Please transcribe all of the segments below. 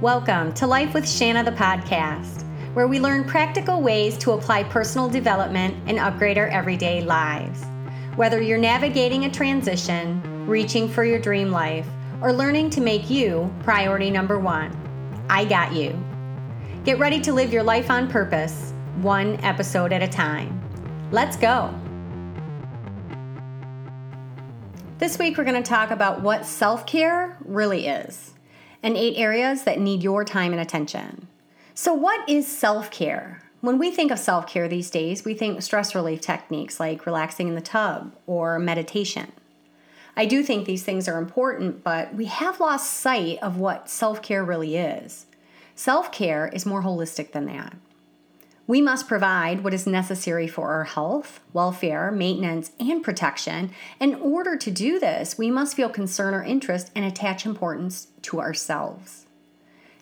Welcome to Life with Shanna, the podcast, where we learn practical ways to apply personal development and upgrade our everyday lives. Whether you're navigating a transition, reaching for your dream life, or learning to make you priority number one, I got you. Get ready to live your life on purpose, one episode at a time. Let's go. This week, we're going to talk about what self care really is and eight areas that need your time and attention. So, what is self care? When we think of self care these days, we think stress relief techniques like relaxing in the tub or meditation. I do think these things are important, but we have lost sight of what self care really is. Self care is more holistic than that. We must provide what is necessary for our health, welfare, maintenance, and protection. In order to do this, we must feel concern or interest and attach importance to ourselves.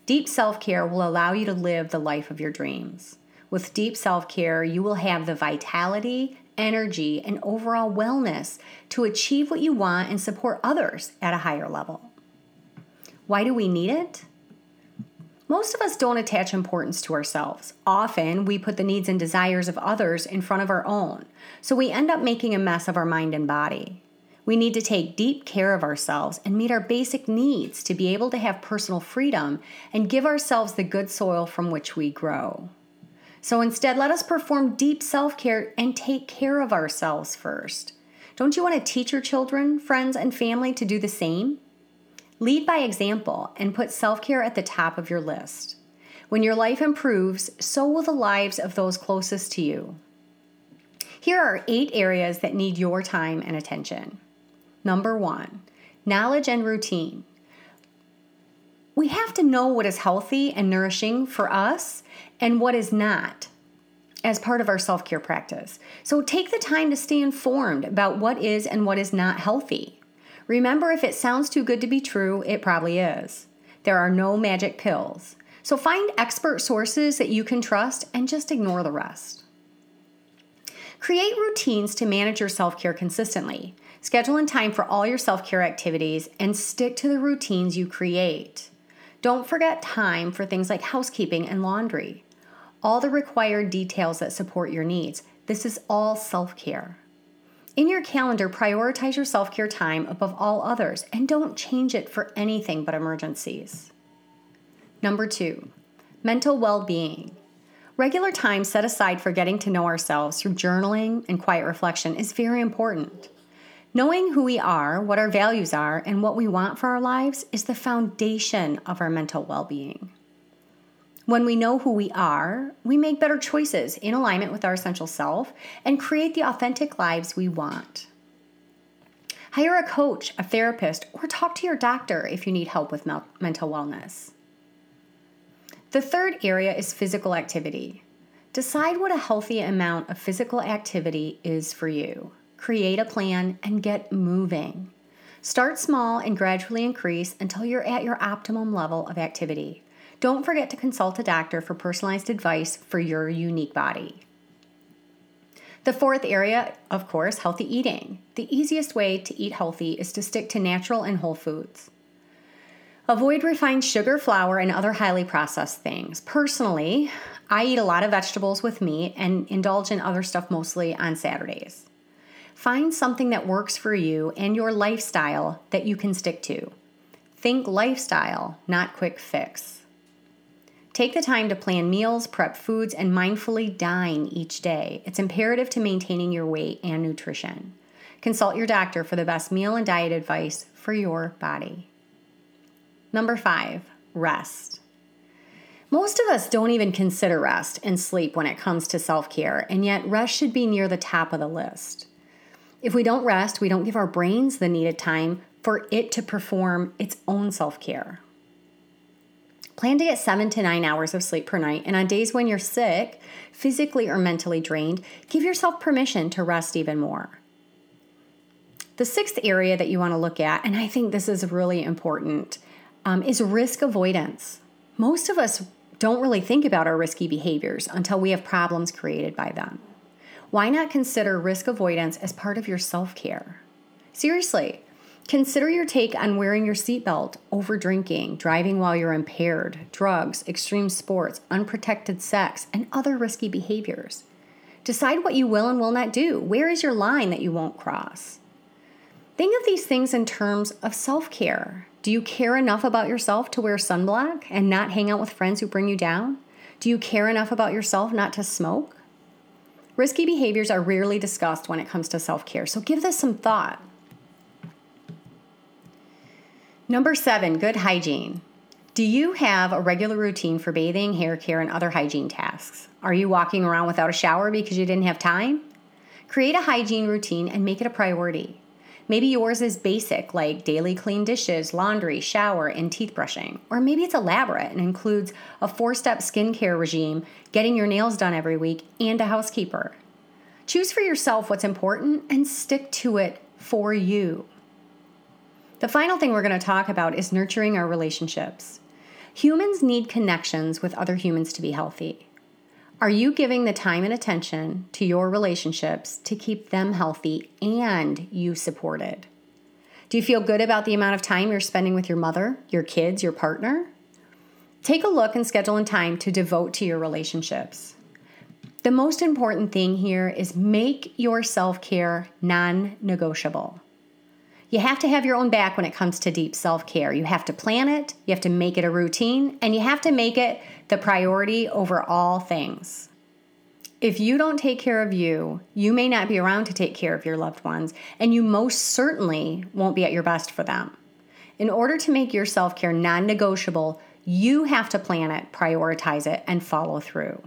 Deep self care will allow you to live the life of your dreams. With deep self care, you will have the vitality, energy, and overall wellness to achieve what you want and support others at a higher level. Why do we need it? Most of us don't attach importance to ourselves. Often, we put the needs and desires of others in front of our own, so we end up making a mess of our mind and body. We need to take deep care of ourselves and meet our basic needs to be able to have personal freedom and give ourselves the good soil from which we grow. So instead, let us perform deep self care and take care of ourselves first. Don't you want to teach your children, friends, and family to do the same? Lead by example and put self care at the top of your list. When your life improves, so will the lives of those closest to you. Here are eight areas that need your time and attention. Number one, knowledge and routine. We have to know what is healthy and nourishing for us and what is not as part of our self care practice. So take the time to stay informed about what is and what is not healthy. Remember, if it sounds too good to be true, it probably is. There are no magic pills. So find expert sources that you can trust and just ignore the rest. Create routines to manage your self care consistently. Schedule in time for all your self care activities and stick to the routines you create. Don't forget time for things like housekeeping and laundry. All the required details that support your needs. This is all self care. In your calendar, prioritize your self care time above all others and don't change it for anything but emergencies. Number two, mental well being. Regular time set aside for getting to know ourselves through journaling and quiet reflection is very important. Knowing who we are, what our values are, and what we want for our lives is the foundation of our mental well being. When we know who we are, we make better choices in alignment with our essential self and create the authentic lives we want. Hire a coach, a therapist, or talk to your doctor if you need help with mental wellness. The third area is physical activity. Decide what a healthy amount of physical activity is for you. Create a plan and get moving. Start small and gradually increase until you're at your optimum level of activity. Don't forget to consult a doctor for personalized advice for your unique body. The fourth area, of course, healthy eating. The easiest way to eat healthy is to stick to natural and whole foods. Avoid refined sugar, flour, and other highly processed things. Personally, I eat a lot of vegetables with meat and indulge in other stuff mostly on Saturdays. Find something that works for you and your lifestyle that you can stick to. Think lifestyle, not quick fix. Take the time to plan meals, prep foods, and mindfully dine each day. It's imperative to maintaining your weight and nutrition. Consult your doctor for the best meal and diet advice for your body. Number five, rest. Most of us don't even consider rest and sleep when it comes to self care, and yet rest should be near the top of the list. If we don't rest, we don't give our brains the needed time for it to perform its own self care. Plan to get seven to nine hours of sleep per night, and on days when you're sick, physically or mentally drained, give yourself permission to rest even more. The sixth area that you want to look at, and I think this is really important, um, is risk avoidance. Most of us don't really think about our risky behaviors until we have problems created by them. Why not consider risk avoidance as part of your self care? Seriously, Consider your take on wearing your seatbelt, over drinking, driving while you're impaired, drugs, extreme sports, unprotected sex, and other risky behaviors. Decide what you will and will not do. Where is your line that you won't cross? Think of these things in terms of self care. Do you care enough about yourself to wear sunblock and not hang out with friends who bring you down? Do you care enough about yourself not to smoke? Risky behaviors are rarely discussed when it comes to self care, so give this some thought. Number seven, good hygiene. Do you have a regular routine for bathing, hair care, and other hygiene tasks? Are you walking around without a shower because you didn't have time? Create a hygiene routine and make it a priority. Maybe yours is basic, like daily clean dishes, laundry, shower, and teeth brushing. Or maybe it's elaborate and includes a four step skincare regime, getting your nails done every week, and a housekeeper. Choose for yourself what's important and stick to it for you. The final thing we're going to talk about is nurturing our relationships. Humans need connections with other humans to be healthy. Are you giving the time and attention to your relationships to keep them healthy and you supported? Do you feel good about the amount of time you're spending with your mother, your kids, your partner? Take a look and schedule in time to devote to your relationships. The most important thing here is make your self care non negotiable. You have to have your own back when it comes to deep self care. You have to plan it, you have to make it a routine, and you have to make it the priority over all things. If you don't take care of you, you may not be around to take care of your loved ones, and you most certainly won't be at your best for them. In order to make your self care non negotiable, you have to plan it, prioritize it, and follow through.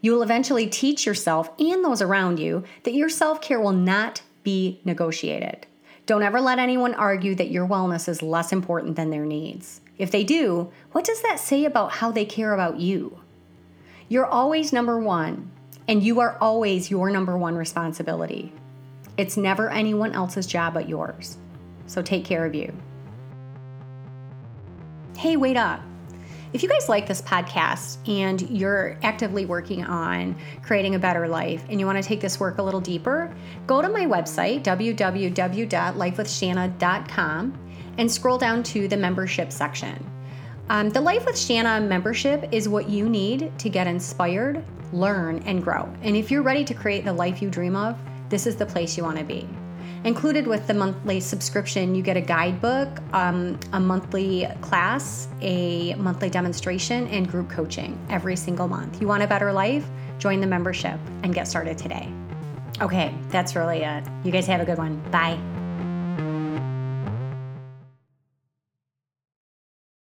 You will eventually teach yourself and those around you that your self care will not be negotiated. Don't ever let anyone argue that your wellness is less important than their needs. If they do, what does that say about how they care about you? You're always number one, and you are always your number one responsibility. It's never anyone else's job but yours. So take care of you. Hey, wait up. If you guys like this podcast and you're actively working on creating a better life and you want to take this work a little deeper, go to my website, www.lifewithshanna.com, and scroll down to the membership section. Um, the Life with Shanna membership is what you need to get inspired, learn, and grow. And if you're ready to create the life you dream of, this is the place you want to be. Included with the monthly subscription, you get a guidebook, um, a monthly class, a monthly demonstration, and group coaching every single month. You want a better life? Join the membership and get started today. Okay, that's really it. You guys have a good one. Bye.